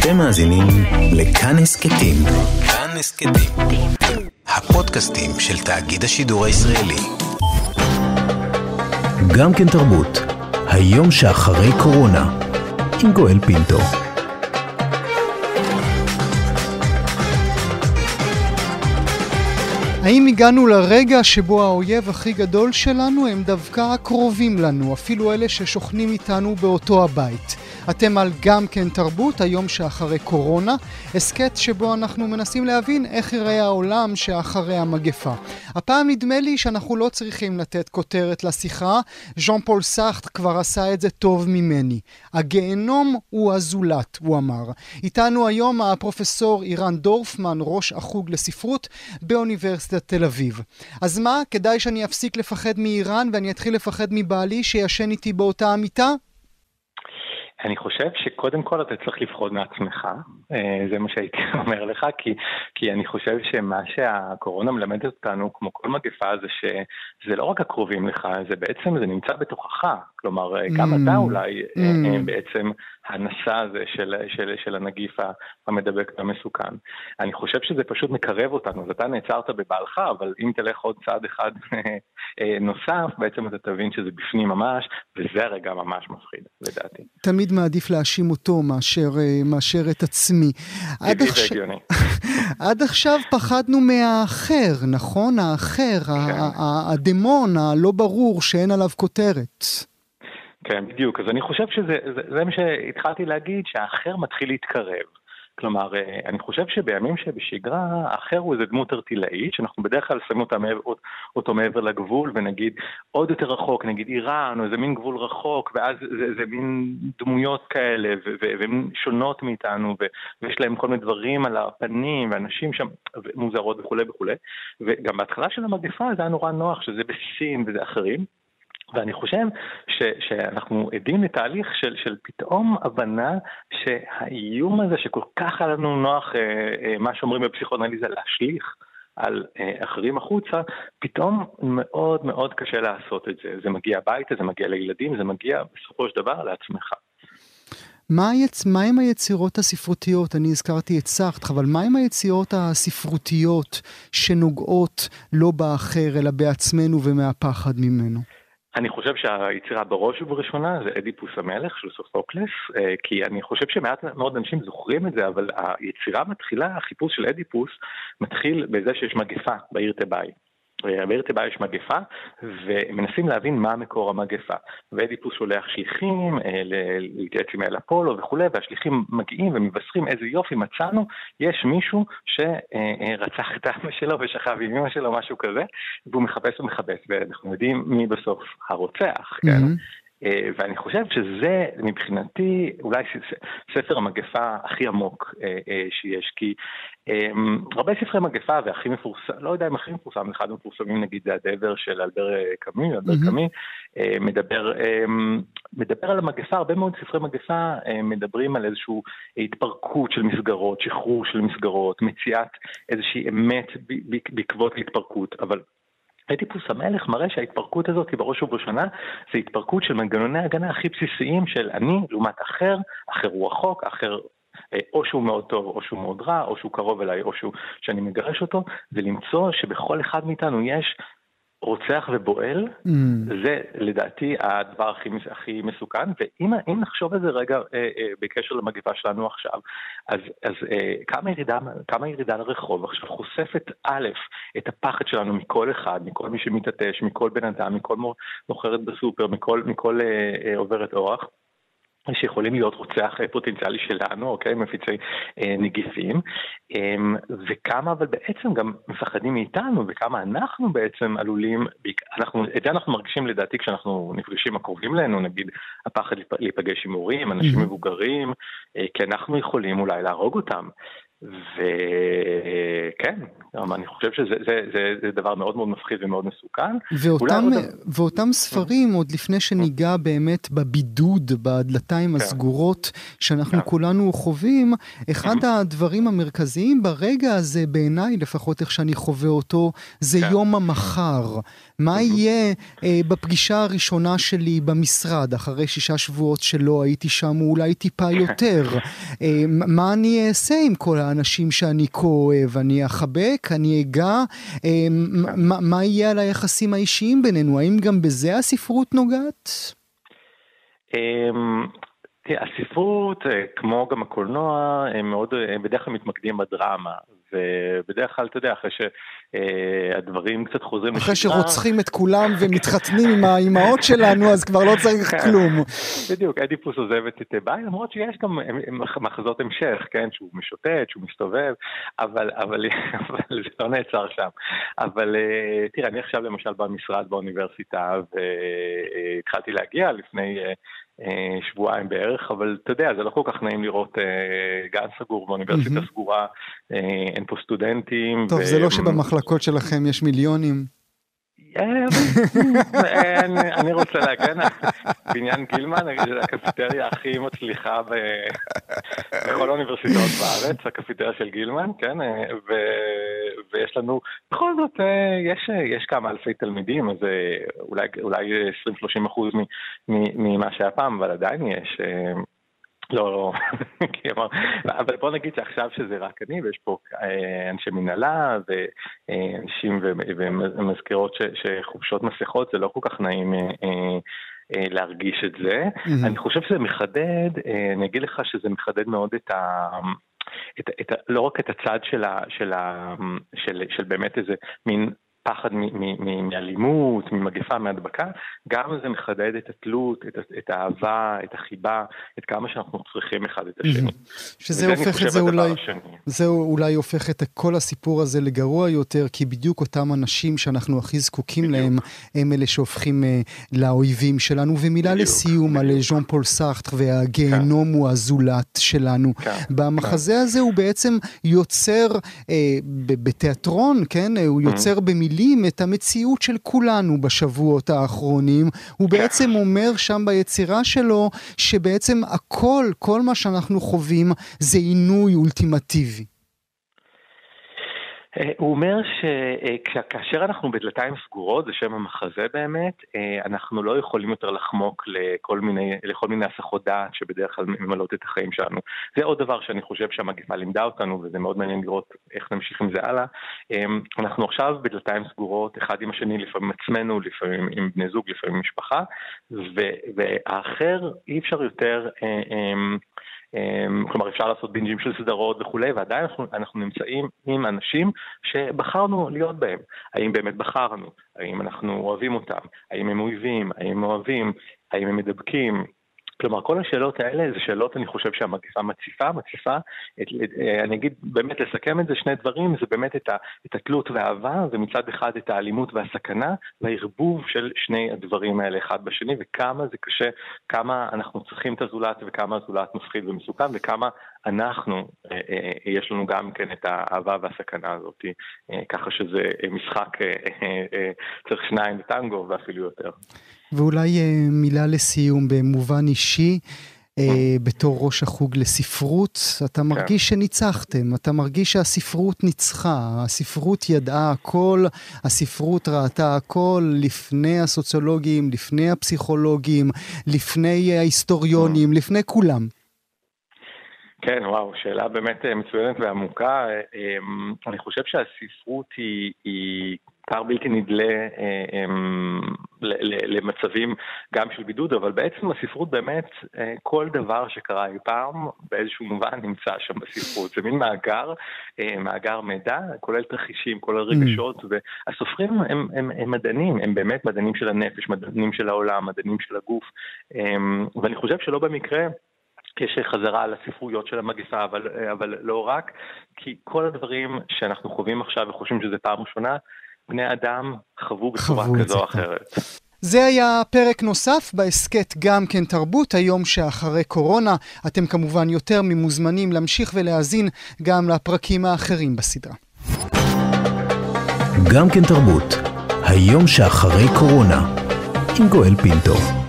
אתם מאזינים לכאן הסכתים. כאן הסכתים. הפודקאסטים של תאגיד השידור הישראלי. גם כן תרבות, היום שאחרי קורונה, עם גואל פינטו. האם הגענו לרגע שבו האויב הכי גדול שלנו הם דווקא הקרובים לנו, אפילו אלה ששוכנים איתנו באותו הבית? אתם על גם כן תרבות, היום שאחרי קורונה, הסכת שבו אנחנו מנסים להבין איך ייראה העולם שאחרי המגפה. הפעם נדמה לי שאנחנו לא צריכים לתת כותרת לשיחה, ז'אן פול סארט כבר עשה את זה טוב ממני. הגיהנום הוא הזולת, הוא אמר. איתנו היום הפרופסור אירן דורפמן, ראש החוג לספרות באוניברסיטת תל אביב. אז מה, כדאי שאני אפסיק לפחד מאיראן ואני אתחיל לפחד מבעלי שישן איתי באותה המיטה? אני חושב שקודם כל אתה צריך לפחוד מעצמך, אה, זה מה שהייתי אומר לך, כי, כי אני חושב שמה שהקורונה מלמדת אותנו, כמו כל מגפה, זה שזה לא רק הקרובים לך, זה בעצם, זה נמצא בתוכך. כלומר, mm. גם אתה אולי mm. בעצם הנשא הזה של, של, של הנגיף המדבק והמסוכן. אני חושב שזה פשוט מקרב אותנו, אז אתה נעצרת בבעלך, אבל אם תלך עוד צעד אחד נוסף, בעצם אתה תבין שזה בפנים ממש, וזה הרגע ממש מפחיד, לדעתי. תמיד מעדיף להאשים אותו מאשר, מאשר את עצמי. עד, עכש... עד עכשיו פחדנו מהאחר, נכון? האחר, כן. הדמון הלא ברור שאין עליו כותרת. כן, בדיוק. אז אני חושב שזה זה, זה מה שהתחלתי להגיד, שהאחר מתחיל להתקרב. כלומר, אה, אני חושב שבימים שבשגרה, האחר הוא איזה דמות ארטילאית, שאנחנו בדרך כלל שמים אותה מעבר, אותו מעבר לגבול, ונגיד עוד יותר רחוק, נגיד איראן, או איזה מין גבול רחוק, ואז זה, זה מין דמויות כאלה, והן שונות מאיתנו, ויש להם כל מיני דברים על הפנים, ואנשים שם מוזרות וכולי וכולי. וגם בהתחלה של המגפה זה היה נורא נוח, שזה בסין וזה אחרים. ואני חושב ש, שאנחנו עדים לתהליך של, של פתאום הבנה שהאיום הזה שכל כך היה לנו נוח, אה, אה, מה שאומרים בפסיכואנליזה, להשליך על אה, אחרים החוצה, פתאום מאוד מאוד קשה לעשות את זה. זה מגיע הביתה, זה מגיע לילדים, זה מגיע בסופו של דבר לעצמך. מה, היצ... מה עם היצירות הספרותיות? אני הזכרתי את סארט, אבל מה עם היצירות הספרותיות שנוגעות לא באחר, אלא בעצמנו ומהפחד ממנו? אני חושב שהיצירה בראש ובראשונה זה אדיפוס המלך של סופוקלס, אה, כי אני חושב שמעט מאוד אנשים זוכרים את זה, אבל היצירה מתחילה, החיפוש של אדיפוס מתחיל בזה שיש מגפה בעיר תבאי. בעיר תיבה יש מגפה, ומנסים להבין מה מקור המגפה. ואדיפוס שולח שליחים אה, להתייעץ עם אל אפולו וכולי, והשליחים מגיעים ומבשרים איזה יופי מצאנו, יש מישהו שרצח את אבא שלו ושכב עם אמא שלו, משהו כזה, והוא מחפש ומחפש, ואנחנו יודעים מי בסוף הרוצח, כן? Mm-hmm. אה, ואני חושב שזה מבחינתי אולי ספר המגפה הכי עמוק אה, אה, שיש, כי הרבה ספרי מגפה והכי מפורסם, לא יודע אם הכי מפורסם, אחד המפורסמים נגיד זה הדבר של אלבר קאמי, אלבר קאמי, מדבר, מדבר על המגפה, הרבה מאוד ספרי מגפה מדברים על איזושהי התפרקות של מסגרות, שחרור של מסגרות, מציאת איזושהי אמת בעקבות התפרקות, אבל אדיפוס המלך מראה שההתפרקות הזאת היא בראש ובראשונה זה התפרקות של מנגנוני ההגנה הכי בסיסיים של אני לעומת אחר, אחר הוא רחוק, אחר אה, או שהוא מאוד טוב או שהוא מאוד רע, או שהוא קרוב אליי או שהוא, שאני מגרש אותו, ולמצוא שבכל אחד מאיתנו יש רוצח ובועל, mm. זה לדעתי הדבר הכי, הכי מסוכן, ואם נחשוב על זה רגע אה, אה, בקשר למגפה שלנו עכשיו, אז, אז אה, כמה, ירידה, כמה ירידה לרחוב עכשיו חושפת א', את הפחד שלנו מכל אחד, מכל מי שמתעטש, מכל בן אדם, מכל מוכרת בסופר, מכל, מכל אה, אה, עוברת אורח. שיכולים להיות רוצח פוטנציאלי שלנו, אוקיי? מפיצי אה, נגיפים, אה, וכמה אבל בעצם גם מפחדים מאיתנו, וכמה אנחנו בעצם עלולים, אנחנו, את זה אנחנו מרגישים לדעתי כשאנחנו נפגשים הקרובים אלינו, נגיד הפחד להיפגש עם הורים, אנשים. מבוגרים, אה, כי אנחנו יכולים אולי להרוג אותם. וכן, אני חושב שזה זה, זה, זה דבר מאוד מאוד מפחיד ומאוד מסוכן. ואותם, עוד... ואותם ספרים, עוד לפני שניגע באמת בבידוד, בדלתיים כן. הסגורות שאנחנו כן. כולנו חווים, אחד הדברים המרכזיים ברגע הזה, בעיניי, לפחות איך שאני חווה אותו, זה כן. יום המחר. מה יהיה אה, בפגישה הראשונה שלי במשרד, אחרי שישה שבועות שלא הייתי שם, או אולי טיפה יותר? אה, מה אני אעשה עם כל האנשים שאני כה אוהב? אני אחבק? אני אגע? אה, מה, מה יהיה על היחסים האישיים בינינו? האם גם בזה הספרות נוגעת? אמ, הספרות, אה, כמו גם הקולנוע, הם מאוד, הם בדרך כלל מתמקדים בדרמה, ובדרך כלל, אתה יודע, אחרי שהדברים קצת חוזרים לשגרה... אחרי שרוצחים את כולם ומתחתנים עם האימהות שלנו, אז כבר לא צריך כן. כלום. בדיוק, אדיפוס עוזבת את ביי, למרות שיש גם מחזות המשך, כן, שהוא משוטט, שהוא מסתובב, אבל, אבל, אבל זה לא נעצר שם. אבל אה, תראה, אני עכשיו למשל במשרד באוניברסיטה, והתחלתי להגיע לפני... אה, שבועיים בערך, אבל אתה יודע, זה לא כל כך נעים לראות אה, גן סגור באוניברסיטה סגורה, אה, אין פה סטודנטים. טוב, זה לא שבמחלקות שלכם יש מיליונים. אני רוצה להגן על בניין גילמן, הקפיטריה הכי מצליחה בכל האוניברסיטאות בארץ, הקפיטריה של גילמן, כן, ויש לנו, בכל זאת, יש כמה אלפי תלמידים, אז אולי 20-30 אחוז ממה שהיה פעם, אבל עדיין יש. לא, לא, אבל בוא נגיד שעכשיו שזה רק אני, ויש פה אה, אנשי מנהלה ואנשים ומזכירות שחובשות מסכות, זה לא כל כך נעים אה, אה, להרגיש את זה. אני חושב שזה מחדד, אני אגיד לך שזה מחדד מאוד את ה... את, את, לא רק את הצד של, ה, של, ה, של, של באמת איזה מין פחד מאלימות, ממגפה, מהדבקה, גם זה מחדד את התלות, את, את האהבה, את החיבה, את כמה שאנחנו צריכים אחד את השני. שזה הופך את זה אולי, זה אולי הופך את כל הסיפור הזה לגרוע יותר, כי בדיוק אותם אנשים שאנחנו הכי זקוקים בדיוק. להם, הם אלה שהופכים uh, לאויבים שלנו. ומילה בדיוק, לסיום בדיוק. על ז'אן פול סארטר והגיהנום כן. הוא הזולת שלנו. כן, במחזה כן. הזה הוא בעצם יוצר uh, בתיאטרון, כן? הוא יוצר. במילים. מגלים את המציאות של כולנו בשבועות האחרונים. הוא בעצם אומר שם ביצירה שלו, שבעצם הכל, כל מה שאנחנו חווים, זה עינוי אולטימטיבי. אה, הוא אומר שכאשר אנחנו בדלתיים סגורות, זה שם המחזה באמת, אה, אנחנו לא יכולים יותר לחמוק לכל מיני, לכל מיני הסחות דעת שבדרך כלל ממלאות את החיים שלנו. זה עוד דבר שאני חושב שהמגיפה לימדה אותנו, וזה מאוד מעניין לראות איך נמשיך עם זה הלאה. אה, אנחנו עכשיו בדלתיים סגורות, אחד עם השני, לפעמים עצמנו, לפעמים עם בני זוג, לפעמים עם משפחה, והאחר אי אפשר יותר... אמ, כלומר אפשר לעשות בינג'ים של סדרות וכולי, ועדיין אנחנו, אנחנו נמצאים עם אנשים שבחרנו להיות בהם. האם באמת בחרנו? האם אנחנו אוהבים אותם? האם הם אויבים? האם הם אוהבים? האם הם מדבקים? כלומר, כל השאלות האלה זה שאלות, אני חושב שהמגפה מציפה, מציפה, את, אה, אני אגיד, באמת לסכם את זה, שני דברים, זה באמת את, ה, את התלות והאהבה, ומצד אחד את האלימות והסכנה, והערבוב של שני הדברים האלה אחד בשני, וכמה זה קשה, כמה אנחנו צריכים את הזולת, וכמה הזולת מפחיד ומסוכן, וכמה אנחנו, אה, אה, יש לנו גם כן את האהבה והסכנה הזאת, ככה שזה משחק, צריך שניים בטנגו ואפילו יותר. ואולי אה, מילה לסיום במובן אישי. אה, בתור ראש החוג לספרות, אתה מרגיש כן. שניצחתם, אתה מרגיש שהספרות ניצחה, הספרות ידעה הכל, הספרות ראתה הכל לפני הסוציולוגים, לפני הפסיכולוגים, לפני ההיסטוריונים, לפני כולם. כן, וואו, שאלה באמת אה, מצוינת ועמוקה. אני חושב שהספרות היא, היא פער בלתי נדלה אה, אמ, למצבים גם של בידוד, אבל בעצם הספרות באמת, אה, כל דבר שקרה אי פעם, באיזשהו מובן נמצא שם בספרות. זה מין מאגר, אה, מאגר מידע, כולל תרחישים, כולל mm. רגשות, והסופרים הם, הם, הם מדענים, הם באמת מדענים של הנפש, מדענים של העולם, מדענים של הגוף, אמ, ואני חושב שלא במקרה... יש חזרה על הספרויות של המגיפה, אבל, אבל לא רק, כי כל הדברים שאנחנו חווים עכשיו וחושבים שזה פעם ראשונה, בני אדם חוו בצורה כזו או אחרת. זה היה פרק נוסף בהסכת גם כן תרבות, היום שאחרי קורונה. אתם כמובן יותר ממוזמנים להמשיך ולהאזין גם לפרקים האחרים בסדרה. גם כן תרבות, היום שאחרי קורונה, עם גואל פינטו.